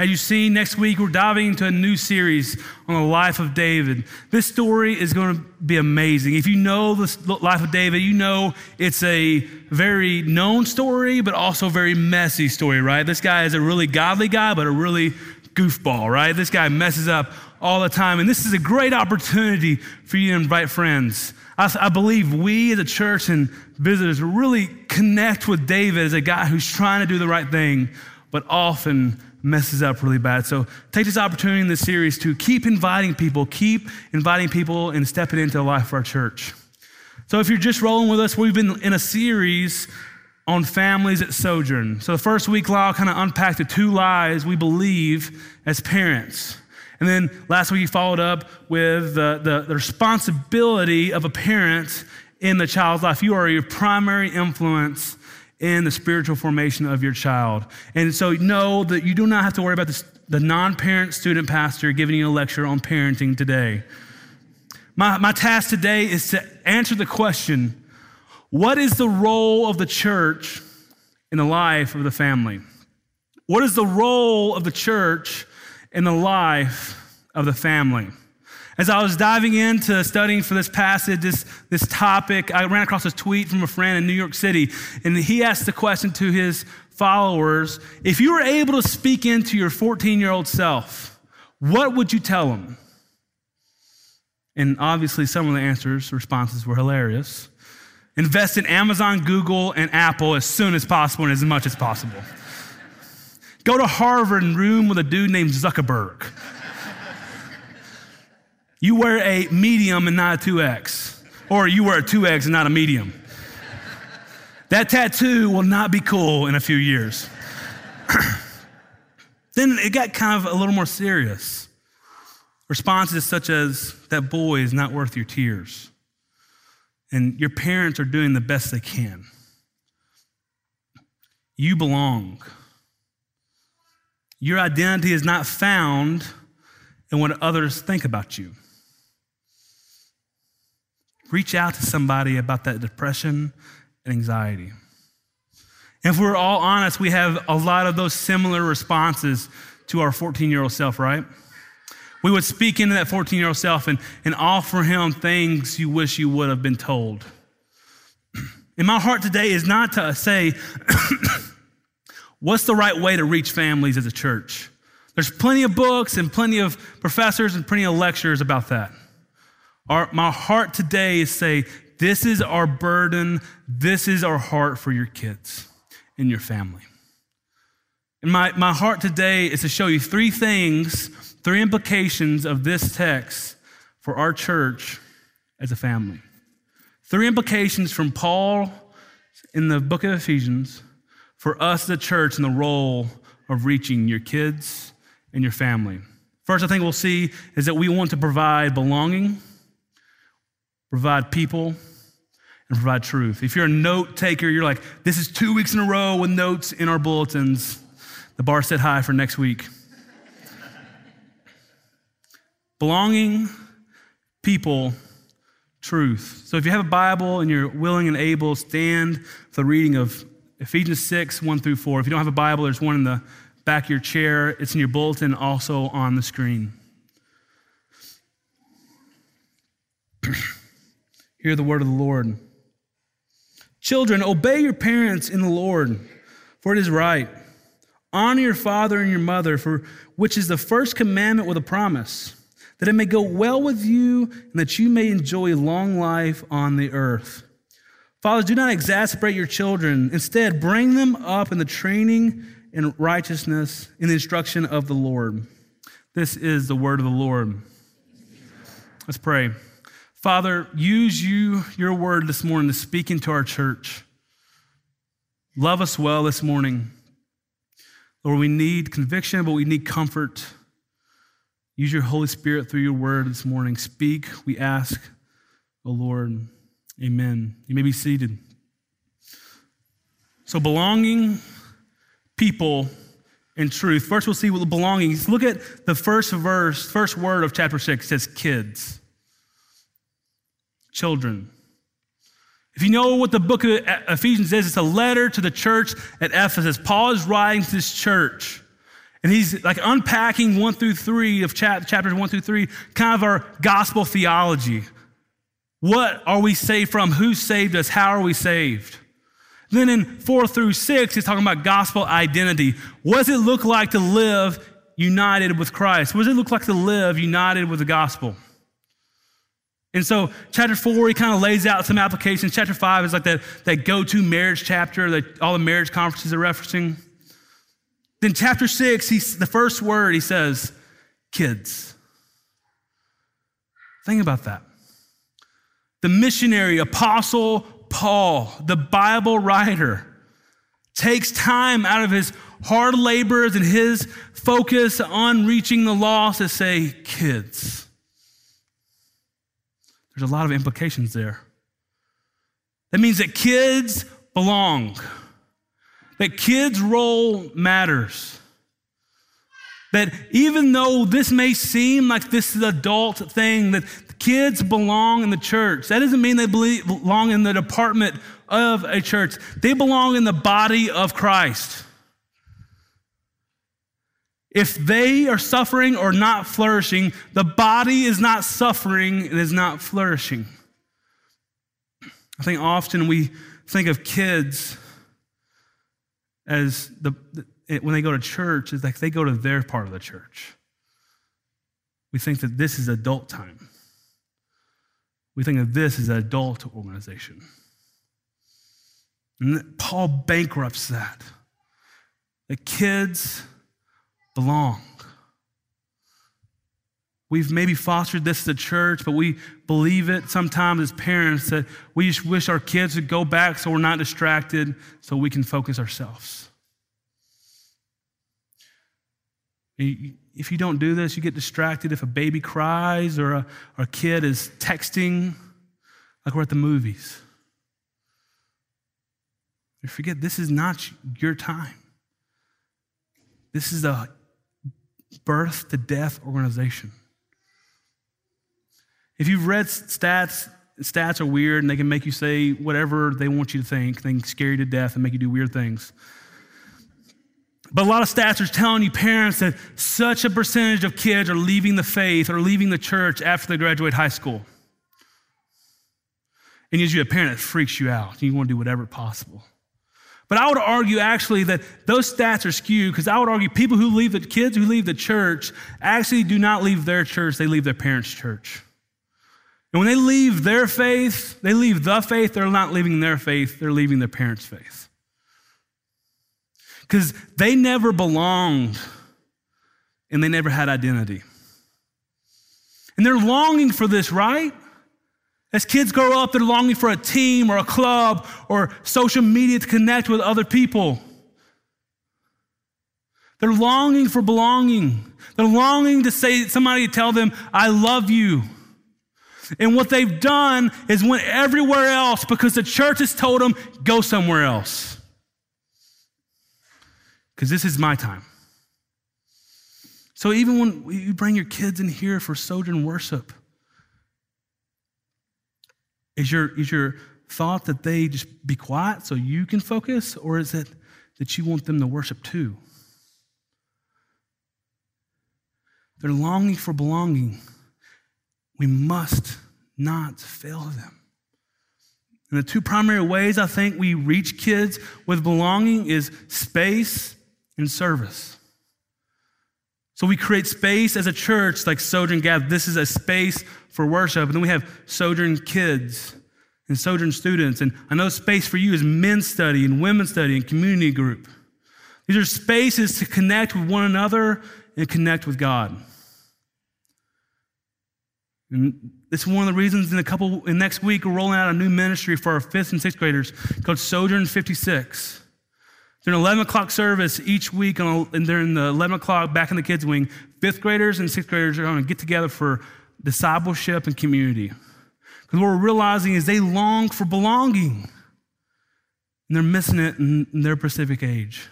As you've seen, next week we're diving into a new series on the life of David. This story is going to be amazing. If you know the life of David, you know it's a very known story, but also very messy story, right? This guy is a really godly guy, but a really goofball, right? This guy messes up all the time. And this is a great opportunity for you to invite friends. I, I believe we as a church and visitors really connect with David as a guy who's trying to do the right thing, but often messes up really bad. So take this opportunity in this series to keep inviting people, keep inviting people and stepping into the life of our church. So if you're just rolling with us, we've been in a series on families at Sojourn. So the first week, Lyle kind of unpacked the two lies we believe as parents. And then last week, he followed up with the, the, the responsibility of a parent in the child's life. You are your primary influence in the spiritual formation of your child. And so know that you do not have to worry about this, the non parent student pastor giving you a lecture on parenting today. My, my task today is to answer the question what is the role of the church in the life of the family? What is the role of the church in the life of the family? As I was diving into studying for this passage, this, this topic, I ran across a tweet from a friend in New York City, and he asked the question to his followers If you were able to speak into your 14 year old self, what would you tell him? And obviously, some of the answers, responses were hilarious. Invest in Amazon, Google, and Apple as soon as possible and as much as possible. Go to Harvard and room with a dude named Zuckerberg. You wear a medium and not a 2X, or you wear a 2X and not a medium. That tattoo will not be cool in a few years. then it got kind of a little more serious. Responses such as, that boy is not worth your tears. And your parents are doing the best they can. You belong. Your identity is not found in what others think about you. Reach out to somebody about that depression and anxiety. If we're all honest, we have a lot of those similar responses to our 14 year old self, right? We would speak into that 14 year old self and, and offer him things you wish you would have been told. And my heart today is not to say, what's the right way to reach families as a church? There's plenty of books and plenty of professors and plenty of lectures about that. Our, my heart today is say, this is our burden, this is our heart for your kids and your family. And my, my heart today is to show you three things, three implications of this text for our church as a family. Three implications from Paul in the book of Ephesians for us, the church, and the role of reaching your kids and your family. First, I think we'll see is that we want to provide belonging provide people, and provide truth. If you're a note taker, you're like, this is two weeks in a row with notes in our bulletins. The bar set high for next week. Belonging, people, truth. So if you have a Bible and you're willing and able, stand for the reading of Ephesians 6, 1 through 4. If you don't have a Bible, there's one in the back of your chair. It's in your bulletin, also on the screen. Hear the word of the Lord. Children, obey your parents in the Lord, for it is right. Honor your father and your mother, for which is the first commandment with a promise, that it may go well with you and that you may enjoy long life on the earth. Fathers, do not exasperate your children. Instead, bring them up in the training and righteousness in the instruction of the Lord. This is the word of the Lord. Let's pray. Father, use you, your word this morning to speak into our church. Love us well this morning. Lord, we need conviction, but we need comfort. Use your Holy Spirit through your word this morning. Speak, we ask, O oh Lord. Amen. You may be seated. So, belonging, people, and truth. First, we'll see what the belonging is. Look at the first verse, first word of chapter 6. It says kids children. If you know what the book of Ephesians is, it's a letter to the church at Ephesus. Paul is writing to this church, And he's like unpacking one through three of chapters one through three, kind of our gospel theology. What are we saved from? Who saved us? How are we saved? Then in four through six, he's talking about gospel identity. What does it look like to live united with Christ? What does it look like to live united with the gospel? And so, chapter four, he kind of lays out some applications. Chapter five is like that, that go to marriage chapter that all the marriage conferences are referencing. Then, chapter six, he's, the first word he says, kids. Think about that. The missionary, apostle Paul, the Bible writer, takes time out of his hard labors and his focus on reaching the lost to say, kids. There's a lot of implications there. That means that kids belong, that kids' role matters. That even though this may seem like this is an adult thing, that kids belong in the church. That doesn't mean they belong in the department of a church, they belong in the body of Christ. If they are suffering or not flourishing, the body is not suffering, it is not flourishing. I think often we think of kids as the, when they go to church, it's like they go to their part of the church. We think that this is adult time. We think of this as an adult organization. And Paul bankrupts that. The kids belong. We've maybe fostered this a church, but we believe it sometimes as parents that we just wish our kids would go back so we're not distracted, so we can focus ourselves. If you don't do this, you get distracted if a baby cries or a, or a kid is texting, like we're at the movies. You forget this is not your time. This is a birth to death organization. If you've read stats, stats are weird and they can make you say whatever they want you to think. They can scare you to death and make you do weird things. But a lot of stats are telling you, parents, that such a percentage of kids are leaving the faith or leaving the church after they graduate high school. And as you a parent, it freaks you out. You want to do whatever possible. But I would argue actually that those stats are skewed because I would argue people who leave the kids who leave the church actually do not leave their church, they leave their parents' church. And when they leave their faith, they leave the faith, they're not leaving their faith, they're leaving their parents' faith. Because they never belonged and they never had identity. And they're longing for this, right? As kids grow up, they're longing for a team or a club or social media to connect with other people. They're longing for belonging. They're longing to say somebody to tell them, I love you. And what they've done is went everywhere else because the church has told them, go somewhere else. Because this is my time. So even when you bring your kids in here for sojourn worship, is your, is your thought that they just be quiet so you can focus, or is it that you want them to worship too? They're longing for belonging. We must not fail them. And the two primary ways I think we reach kids with belonging is space and service. So we create space as a church, like Sojourn Gap. This is a space for worship. And then we have Sojourn Kids and Sojourn students. And I know space for you is men's study and women's study and community group. These are spaces to connect with one another and connect with God. And this is one of the reasons in a couple in next week we're rolling out a new ministry for our fifth and sixth graders called Sojourn 56. During 11 o'clock service each week, and during the 11 o'clock back in the kids' wing, fifth graders and sixth graders are going to get together for discipleship and community. Because what we're realizing is they long for belonging, and they're missing it in their Pacific age.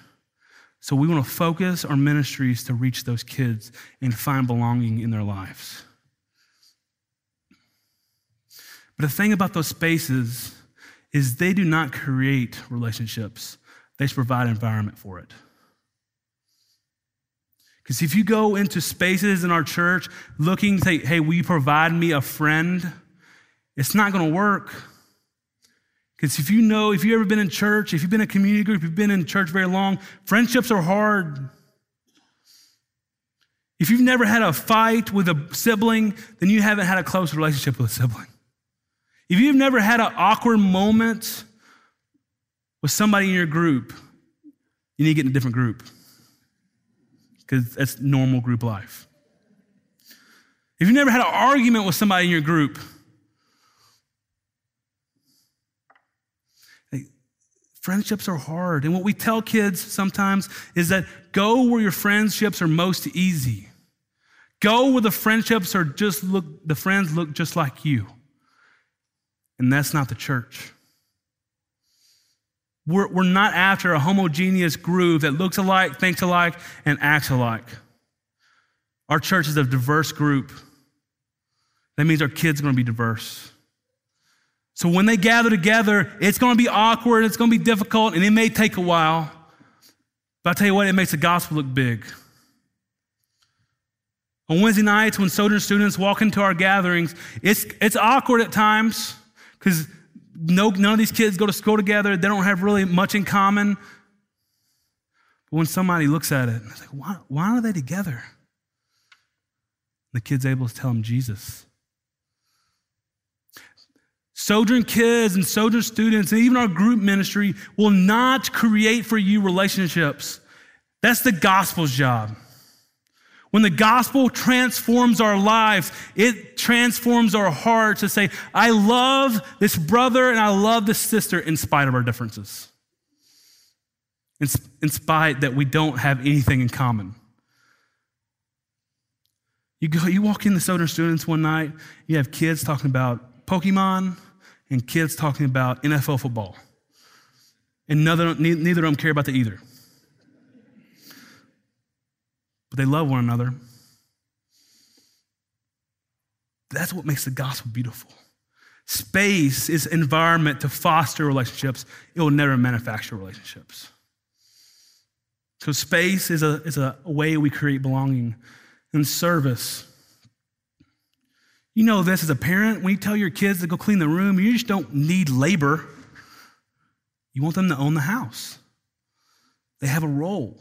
So we want to focus our ministries to reach those kids and find belonging in their lives. But the thing about those spaces is they do not create relationships. They provide an environment for it. Because if you go into spaces in our church looking, say, hey, will you provide me a friend? It's not going to work. Because if you know, if you've ever been in church, if you've been in a community group, if you've been in church very long, friendships are hard. If you've never had a fight with a sibling, then you haven't had a close relationship with a sibling. If you've never had an awkward moment with somebody in your group, you need to get in a different group because that's normal group life. If you've never had an argument with somebody in your group, Friendships are hard. And what we tell kids sometimes is that go where your friendships are most easy. Go where the friendships are just look, the friends look just like you. And that's not the church. We're, we're not after a homogeneous group that looks alike, thinks alike, and acts alike. Our church is a diverse group. That means our kids are going to be diverse. So when they gather together, it's going to be awkward, it's going to be difficult, and it may take a while. But I tell you what, it makes the gospel look big. On Wednesday nights, when Sojourn students walk into our gatherings, it's, it's awkward at times because no, none of these kids go to school together. They don't have really much in common. But when somebody looks at it, it's like, why, why are they together? The kid's able to tell them Jesus. Sojourn kids and Sojourn students, and even our group ministry, will not create for you relationships. That's the gospel's job. When the gospel transforms our lives, it transforms our hearts to say, I love this brother and I love this sister in spite of our differences. In, in spite that we don't have anything in common. You go, you walk in the Sojourn students one night, you have kids talking about Pokemon, and kids talking about NFL football. And neither, neither of them care about that either. But they love one another. That's what makes the gospel beautiful. Space is environment to foster relationships. It will never manufacture relationships. So space is a, is a way we create belonging and service. You know this as a parent, when you tell your kids to go clean the room, you just don't need labor. You want them to own the house. They have a role.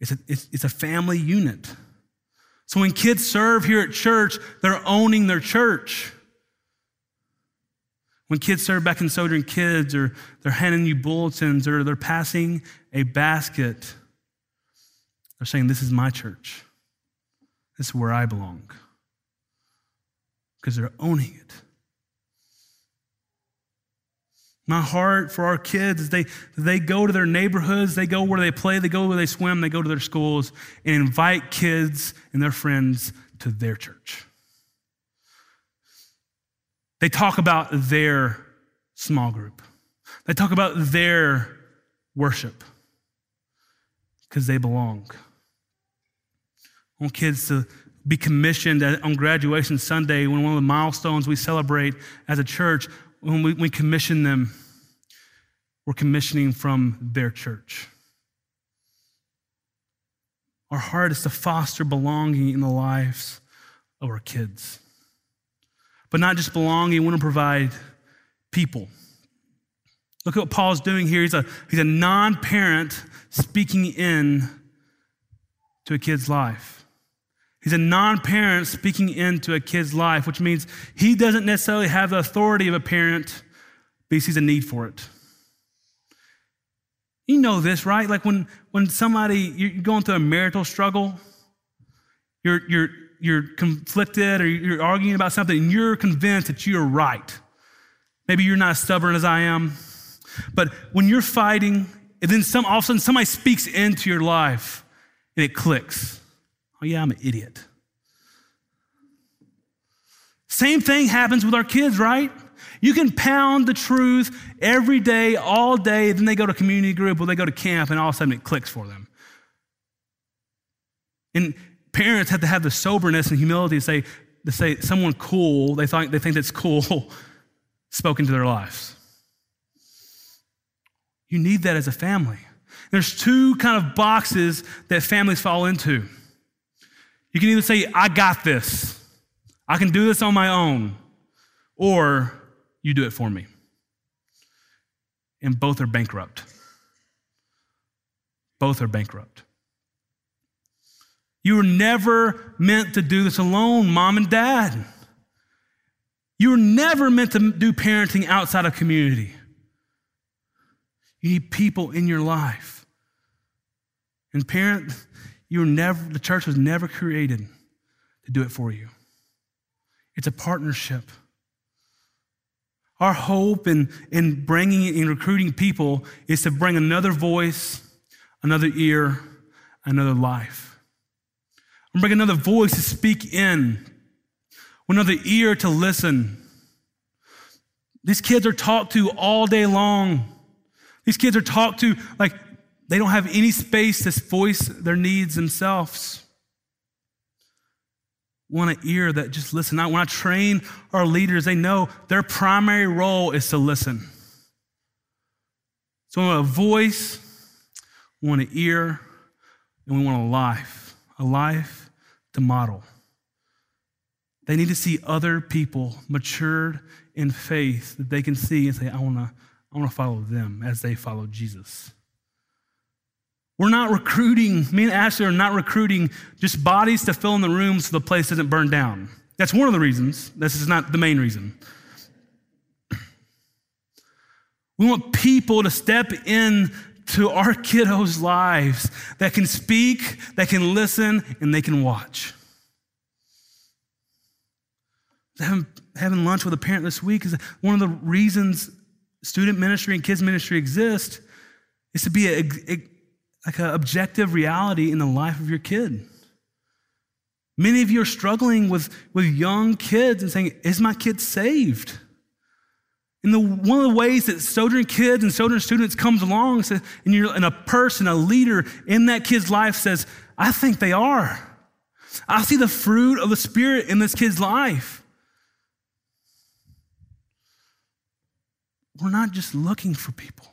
It's a, it's, it's a family unit. So when kids serve here at church, they're owning their church. When kids serve back in Sojourn Kids, or they're handing you bulletins, or they're passing a basket, they're saying, This is my church. This is where I belong because they're owning it. My heart for our kids is they, they go to their neighborhoods, they go where they play, they go where they swim, they go to their schools and invite kids and their friends to their church. They talk about their small group, they talk about their worship because they belong. I want kids to be commissioned on graduation Sunday, when one of the milestones we celebrate as a church, when we, we commission them, we're commissioning from their church. Our heart is to foster belonging in the lives of our kids. But not just belonging, we want to provide people. Look at what Paul's doing here. He's a, he's a non parent speaking in to a kid's life. He's a non parent speaking into a kid's life, which means he doesn't necessarily have the authority of a parent, but he sees a need for it. You know this, right? Like when, when somebody, you're going through a marital struggle, you're, you're, you're conflicted or you're arguing about something and you're convinced that you're right. Maybe you're not as stubborn as I am, but when you're fighting, and then some, all of a sudden somebody speaks into your life and it clicks Oh, yeah, I'm an idiot. Same thing happens with our kids, right? You can pound the truth every day, all day, then they go to community group or they go to camp, and all of a sudden it clicks for them. And parents have to have the soberness and humility to say, to say someone cool, they think, they think that's cool, spoke into their lives. You need that as a family. There's two kind of boxes that families fall into. You can either say, I got this, I can do this on my own, or you do it for me. And both are bankrupt. Both are bankrupt. You were never meant to do this alone, mom and dad. You were never meant to do parenting outside of community. You need people in your life. And parent, you were never, the church was never created to do it for you. It's a partnership. Our hope in, in bringing and recruiting people is to bring another voice, another ear, another life. And bring another voice to speak in, another ear to listen. These kids are talked to all day long. These kids are talked to like they don't have any space to voice their needs themselves. Want an ear that just listen. When I train our leaders, they know their primary role is to listen. So we want a voice, we want an ear, and we want a life, a life to model. They need to see other people matured in faith that they can see and say, I want to I want to follow them as they follow Jesus. We're not recruiting, me and Ashley are not recruiting just bodies to fill in the room so the place doesn't burn down. That's one of the reasons. This is not the main reason. We want people to step in to our kiddos' lives that can speak, that can listen, and they can watch. Having, having lunch with a parent this week is one of the reasons student ministry and kids ministry exist is to be a, a like an objective reality in the life of your kid. Many of you are struggling with, with young kids and saying, Is my kid saved? And the, one of the ways that Sojourn kids and Sojourn students comes along and you're and a person, a leader in that kid's life says, I think they are. I see the fruit of the Spirit in this kid's life. We're not just looking for people,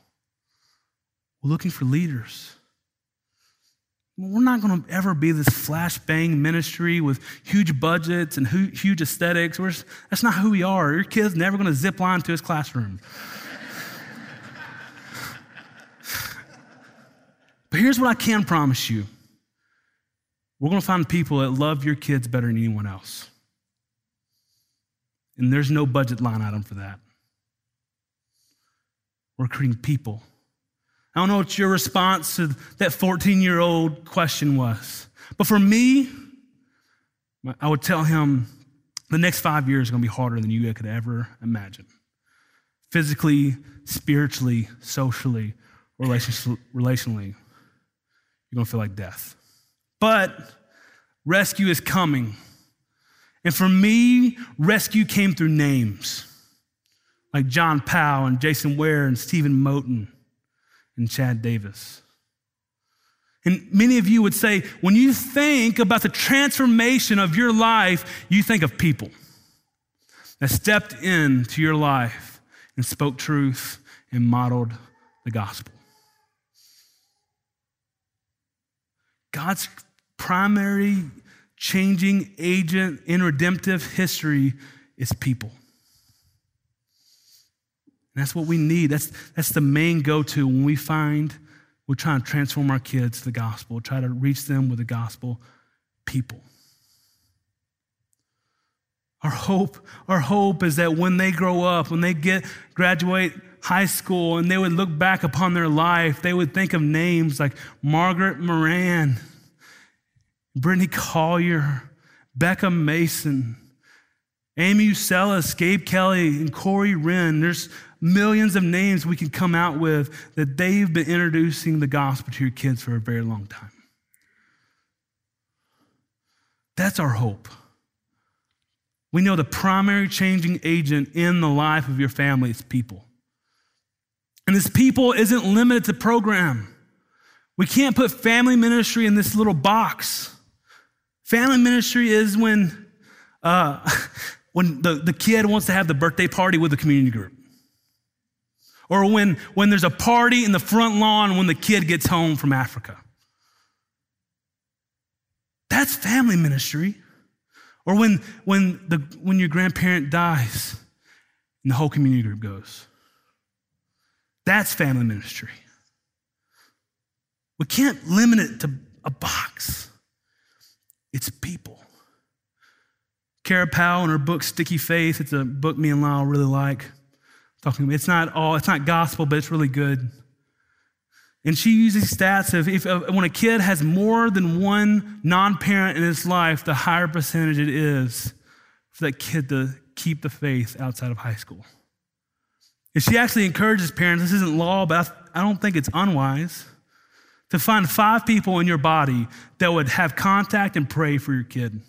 we're looking for leaders. We're not going to ever be this flashbang ministry with huge budgets and huge aesthetics. We're, that's not who we are. Your kid's never going to zip line to his classroom. but here's what I can promise you we're going to find people that love your kids better than anyone else. And there's no budget line item for that. We're creating people. I don't know what your response to that 14 year old question was. But for me, I would tell him the next five years are going to be harder than you could ever imagine. Physically, spiritually, socially, relationally, you're going to feel like death. But rescue is coming. And for me, rescue came through names like John Powell and Jason Ware and Stephen Moten and Chad Davis. And many of you would say, when you think about the transformation of your life, you think of people that stepped into your life and spoke truth and modeled the gospel. God's primary changing agent in redemptive history is people. And that's what we need. That's, that's the main go to when we find we're trying to transform our kids to the gospel, try to reach them with the gospel people. Our hope, our hope is that when they grow up, when they get graduate high school and they would look back upon their life, they would think of names like Margaret Moran, Brittany Collier, Becca Mason, Amy Uselis, Gabe Kelly, and Corey Wren. There's millions of names we can come out with that they've been introducing the gospel to your kids for a very long time. That's our hope. We know the primary changing agent in the life of your family is people. And this people isn't limited to program. We can't put family ministry in this little box. Family ministry is when, uh, when the, the kid wants to have the birthday party with the community group Or when, when there's a party in the front lawn when the kid gets home from Africa. That's family ministry. Or when, when, the, when your grandparent dies and the whole community group goes. That's family ministry. We can't limit it to a box, it's people. Kara Powell in her book Sticky Faith, it's a book me and Lyle really like. Talking, it's not all, it's not gospel, but it's really good. And she uses stats of if, when a kid has more than one non parent in his life, the higher percentage it is for that kid to keep the faith outside of high school. And she actually encourages parents, this isn't law, but I don't think it's unwise, to find five people in your body that would have contact and pray for your kid.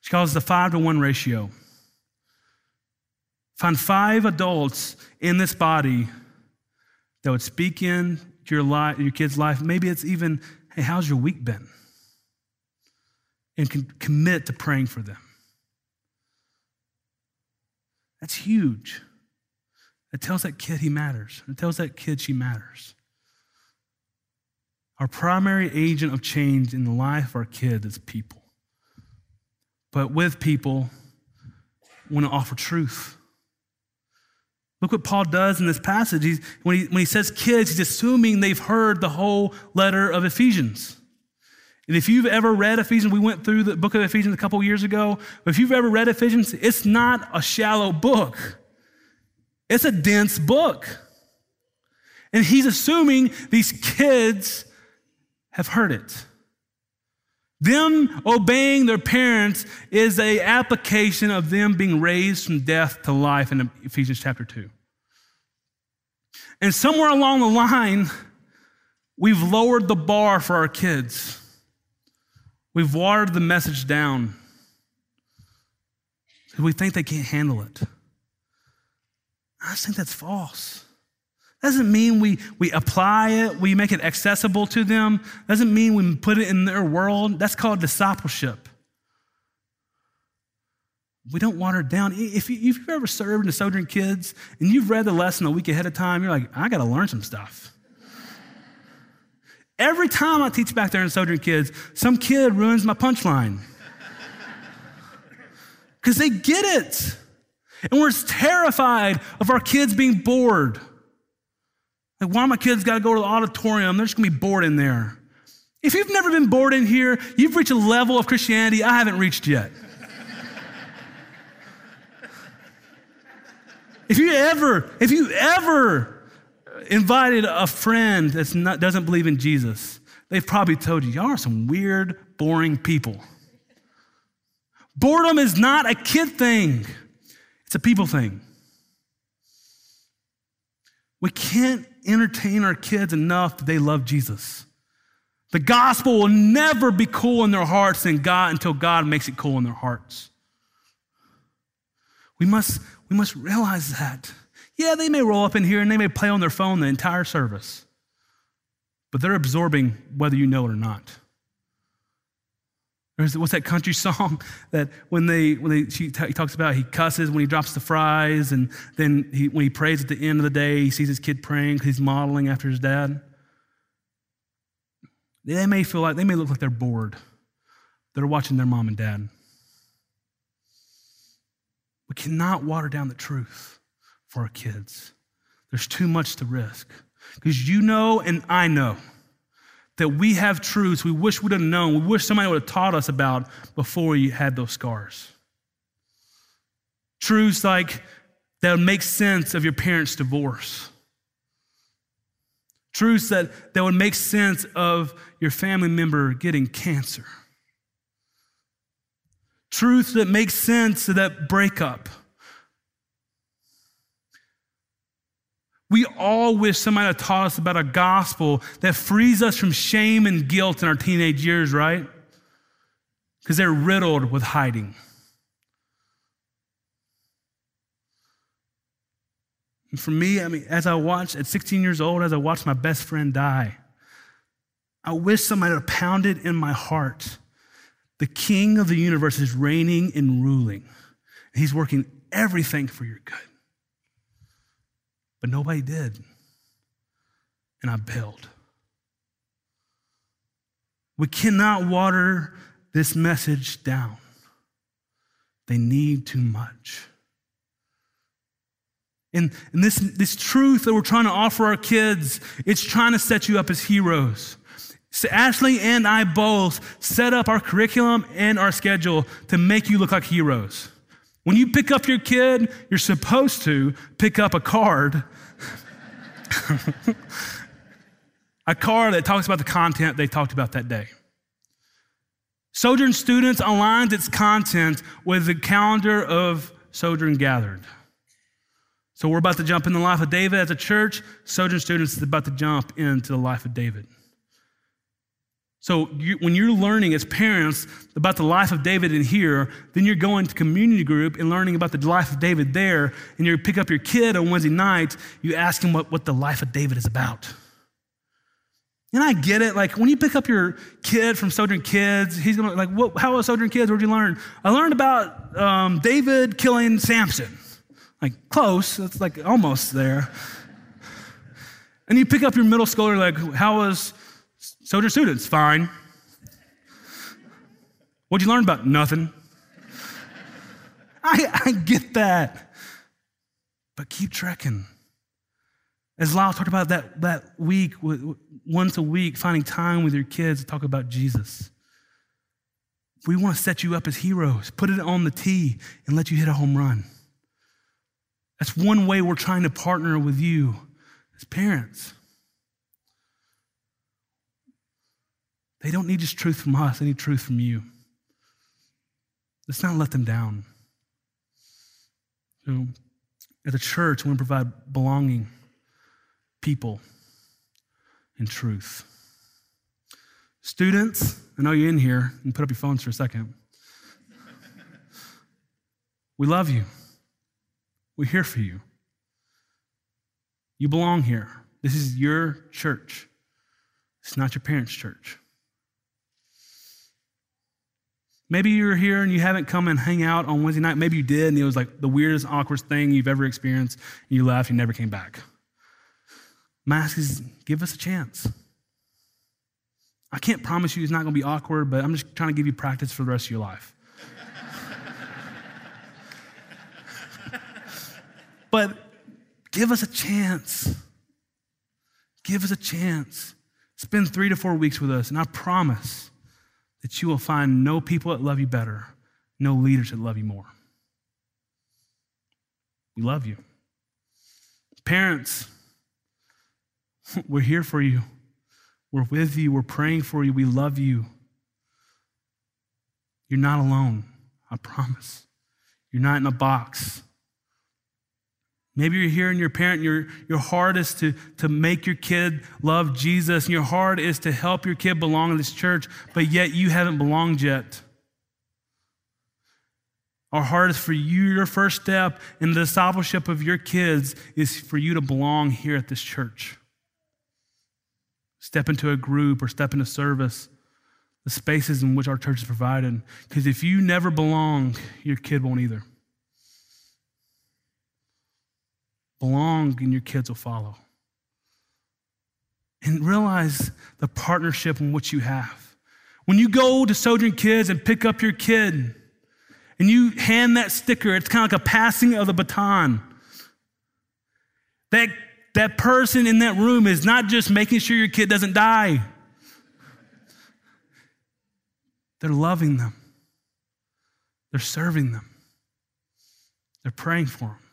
She calls it the five to one ratio. Find five adults in this body that would speak in your life, your kid's life. Maybe it's even, hey, how's your week been? And can commit to praying for them. That's huge. It tells that kid he matters. It tells that kid she matters. Our primary agent of change in the life of our kids is people. But with people, we want to offer truth. Look what Paul does in this passage. He's, when, he, when he says kids, he's assuming they've heard the whole letter of Ephesians. And if you've ever read Ephesians, we went through the book of Ephesians a couple years ago. But if you've ever read Ephesians, it's not a shallow book, it's a dense book. And he's assuming these kids have heard it. Them obeying their parents is a application of them being raised from death to life in Ephesians chapter 2. And somewhere along the line, we've lowered the bar for our kids. We've watered the message down. We think they can't handle it. I just think that's false. Doesn't mean we, we apply it, we make it accessible to them. Doesn't mean we put it in their world. That's called discipleship. We don't water it down. If, you, if you've ever served in the Sojourn Kids and you've read the lesson a week ahead of time, you're like, I got to learn some stuff. Every time I teach back there in Sojourn Kids, some kid ruins my punchline. Because they get it. And we're terrified of our kids being bored. Like, why my kids got to go to the auditorium? They're just going to be bored in there. If you've never been bored in here, you've reached a level of Christianity I haven't reached yet. if you ever, if you ever invited a friend that doesn't believe in Jesus, they've probably told you, y'all are some weird, boring people. Boredom is not a kid thing, it's a people thing. We can't entertain our kids enough that they love Jesus. The gospel will never be cool in their hearts and God until God makes it cool in their hearts. We must, we must realize that. Yeah, they may roll up in here and they may play on their phone the entire service, but they're absorbing whether you know it or not. What's that country song that when they when they she he talks about he cusses when he drops the fries and then he, when he prays at the end of the day he sees his kid praying because he's modeling after his dad. They may feel like they may look like they're bored. They're watching their mom and dad. We cannot water down the truth for our kids. There's too much to risk because you know and I know that we have truths we wish we'd have known, we wish somebody would have taught us about before we had those scars. Truths like that would make sense of your parents' divorce. Truths that, that would make sense of your family member getting cancer. Truths that make sense of that breakup. We all wish somebody had taught us about a gospel that frees us from shame and guilt in our teenage years, right? Because they're riddled with hiding. And for me, I mean, as I watched at 16 years old, as I watched my best friend die, I wish somebody had pounded in my heart. The king of the universe is reigning and ruling. He's working everything for your good. But nobody did. And I bailed. We cannot water this message down. They need too much. And, and this, this truth that we're trying to offer our kids, it's trying to set you up as heroes. So Ashley and I both set up our curriculum and our schedule to make you look like heroes. When you pick up your kid, you're supposed to pick up a card. a card that talks about the content they talked about that day. Sojourn Students aligns its content with the calendar of Sojourn Gathered. So we're about to jump in the life of David as a church. Sojourn Students is about to jump into the life of David. So you, when you're learning as parents about the life of David in here, then you're going to community group and learning about the life of David there, and you pick up your kid on Wednesday night, you ask him what, what the life of David is about. And I get it. Like when you pick up your kid from Sojourn Kids, he's gonna like, what, how was Sojourn Kids? What'd you learn? I learned about um, David killing Samson. Like close, that's like almost there. And you pick up your middle schooler, like, how was Sojourn students, fine. What'd you learn about? Nothing. I, I get that. But keep trekking. As Lyle talked about that, that week, once a week, finding time with your kids to talk about Jesus. We want to set you up as heroes, put it on the tee, and let you hit a home run. That's one way we're trying to partner with you as parents. They don't need just truth from us, they need truth from you. Let's not let them down. So, as a church, we want to provide belonging, people, and truth. Students, I know you're in here. Can put up your phones for a second. we love you. We're here for you. You belong here. This is your church. It's not your parents' church. Maybe you're here and you haven't come and hang out on Wednesday night. Maybe you did, and it was like the weirdest, awkward thing you've ever experienced, and you left, you never came back. My ask is give us a chance. I can't promise you it's not going to be awkward, but I'm just trying to give you practice for the rest of your life. but give us a chance. Give us a chance. Spend three to four weeks with us, and I promise that you will find no people that love you better, no leaders that love you more. We love you. Parents, we're here for you. We're with you. We're praying for you. We love you. You're not alone, I promise. You're not in a box. Maybe you're here and your parent, your, your heart is to, to make your kid love Jesus, and your heart is to help your kid belong in this church, but yet you haven't belonged yet. Our heart is for you, your first step in the discipleship of your kids is for you to belong here at this church. Step into a group or step into service, the spaces in which our church is provided. Because if you never belong, your kid won't either. Belong and your kids will follow. And realize the partnership in which you have. When you go to Sojourn Kids and pick up your kid and you hand that sticker, it's kind of like a passing of the baton. That, that person in that room is not just making sure your kid doesn't die, they're loving them, they're serving them, they're praying for them.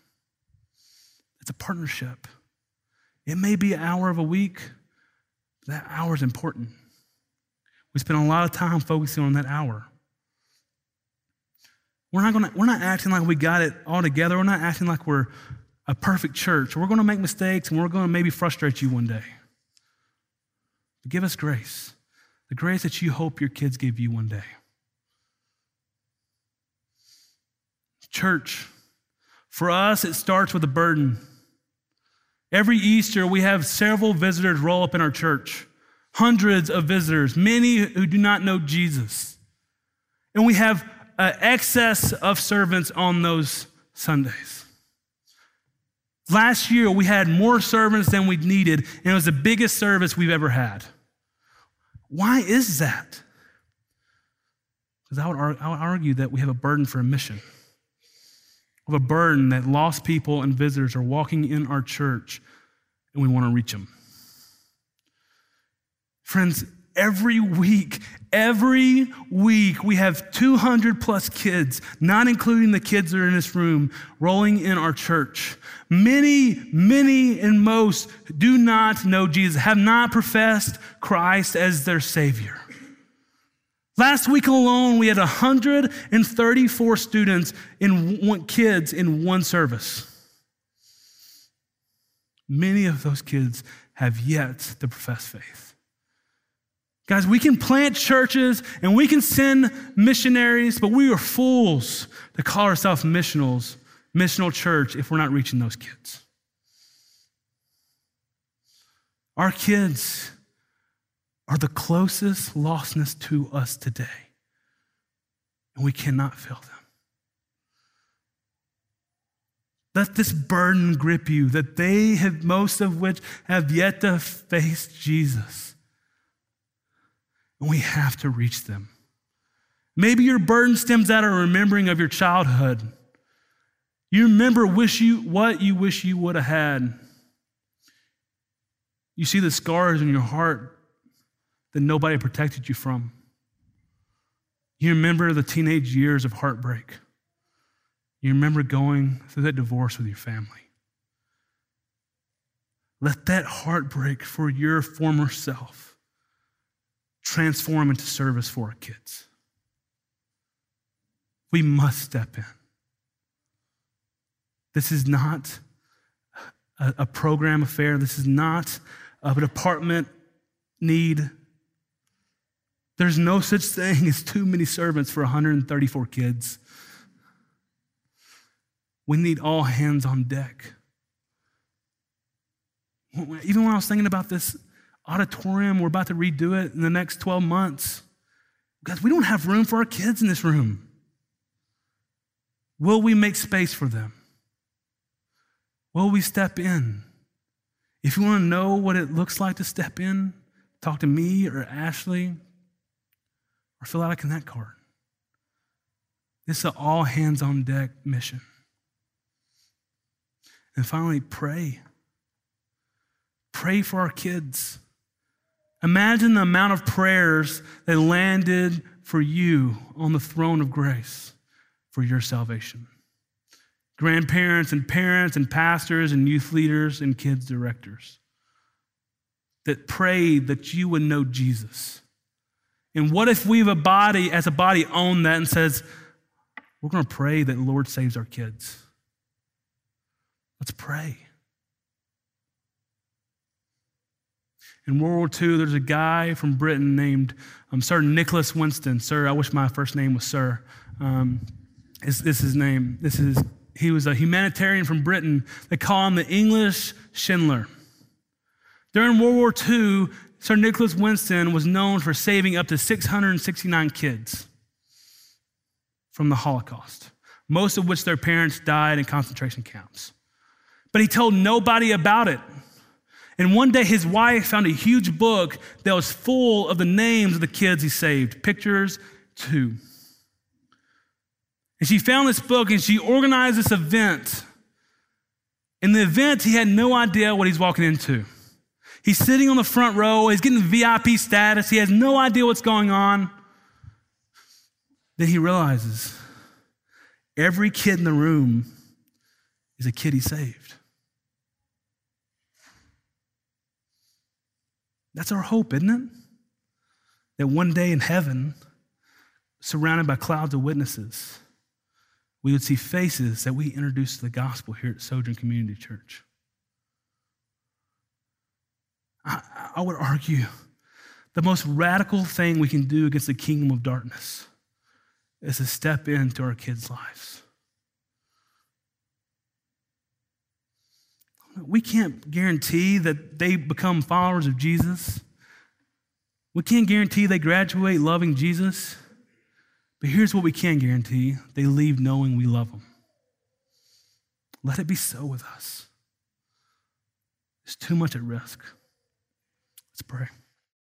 A partnership. It may be an hour of a week, but that hour is important. We spend a lot of time focusing on that hour. We're not, gonna, we're not acting like we got it all together. We're not acting like we're a perfect church. We're going to make mistakes and we're going to maybe frustrate you one day. But give us grace, the grace that you hope your kids give you one day. Church, for us, it starts with a burden. Every Easter, we have several visitors roll up in our church, hundreds of visitors, many who do not know Jesus. And we have an excess of servants on those Sundays. Last year, we had more servants than we needed, and it was the biggest service we've ever had. Why is that? Because I I would argue that we have a burden for a mission. Have a burden that lost people and visitors are walking in our church, and we want to reach them. Friends, every week, every week, we have 200 plus kids, not including the kids that are in this room, rolling in our church. Many, many, and most do not know Jesus, have not professed Christ as their Savior. Last week alone, we had 134 students in one, kids in one service. Many of those kids have yet to profess faith. Guys, we can plant churches and we can send missionaries, but we are fools to call ourselves missionals, missional church, if we're not reaching those kids. Our kids are the closest lostness to us today, and we cannot fail them. Let this burden grip you that they have, most of which have yet to face Jesus and we have to reach them. Maybe your burden stems out of remembering of your childhood. You remember wish you, what you wish you would have had. You see the scars in your heart that nobody protected you from. You remember the teenage years of heartbreak. You remember going through that divorce with your family. Let that heartbreak for your former self transform into service for our kids. We must step in. This is not a, a program affair. This is not a department need. There's no such thing as too many servants for 134 kids. We need all hands on deck. Even when I was thinking about this auditorium. We're about to redo it in the next 12 months. Guys, we don't have room for our kids in this room. Will we make space for them? Will we step in? If you want to know what it looks like to step in, talk to me or Ashley or fill out a Connect card. This is an all hands on deck mission. And finally, pray. Pray for our kids. Imagine the amount of prayers that landed for you on the throne of grace for your salvation. Grandparents and parents and pastors and youth leaders and kids directors that prayed that you would know Jesus. And what if we have a body, as a body, own that and says, we're going to pray that the Lord saves our kids? Let's pray. In World War II, there's a guy from Britain named um, Sir Nicholas Winston. Sir, I wish my first name was Sir. Um, this, this is his name. This is he was a humanitarian from Britain. They call him the English Schindler. During World War II, Sir Nicholas Winston was known for saving up to 669 kids from the Holocaust, most of which their parents died in concentration camps. But he told nobody about it and one day his wife found a huge book that was full of the names of the kids he saved, pictures too. And she found this book and she organized this event. In the event, he had no idea what he's walking into. He's sitting on the front row, he's getting VIP status, he has no idea what's going on. Then he realizes every kid in the room is a kid he saved. That's our hope, isn't it? That one day in heaven, surrounded by clouds of witnesses, we would see faces that we introduced to the gospel here at Sojourn Community Church. I, I would argue the most radical thing we can do against the kingdom of darkness is to step into our kids' lives. We can't guarantee that they become followers of Jesus. We can't guarantee they graduate loving Jesus. But here's what we can guarantee they leave knowing we love them. Let it be so with us. There's too much at risk. Let's pray.